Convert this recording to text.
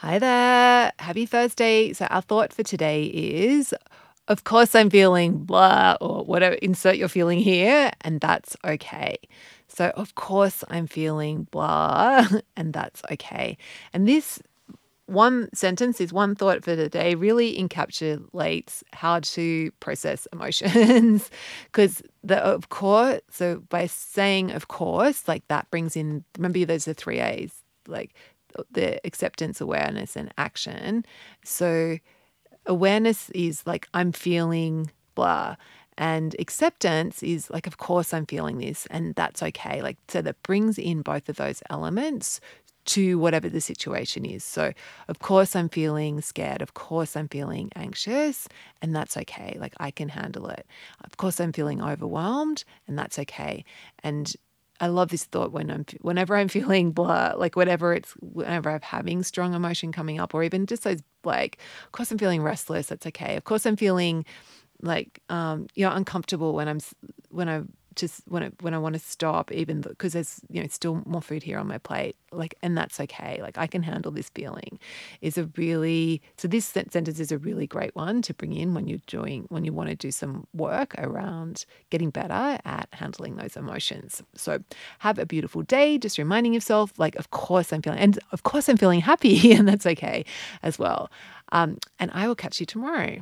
Hi there. Happy Thursday. So, our thought for today is of course, I'm feeling blah or whatever, insert your feeling here, and that's okay. So, of course, I'm feeling blah, and that's okay. And this one sentence is one thought for the day really encapsulates how to process emotions because the of course so by saying of course like that brings in remember those are three a's like the acceptance, awareness, and action. So, awareness is like, I'm feeling blah. And acceptance is like, of course, I'm feeling this, and that's okay. Like, so that brings in both of those elements to whatever the situation is. So, of course, I'm feeling scared. Of course, I'm feeling anxious, and that's okay. Like, I can handle it. Of course, I'm feeling overwhelmed, and that's okay. And I love this thought when I'm whenever I'm feeling blah, like whatever it's whenever I'm having strong emotion coming up, or even just those like, of course I'm feeling restless. That's okay. Of course I'm feeling like um, you know uncomfortable when I'm when I just when I, when I want to stop, even because there's you know still more food here on my plate, like, and that's okay. Like I can handle this feeling. Is a really so this sentence is a really great one to bring in when you're doing when you want to do some work around getting better at handling those emotions. So have a beautiful day. Just reminding yourself, like, of course I'm feeling, and of course I'm feeling happy, and that's okay as well. Um, and I will catch you tomorrow.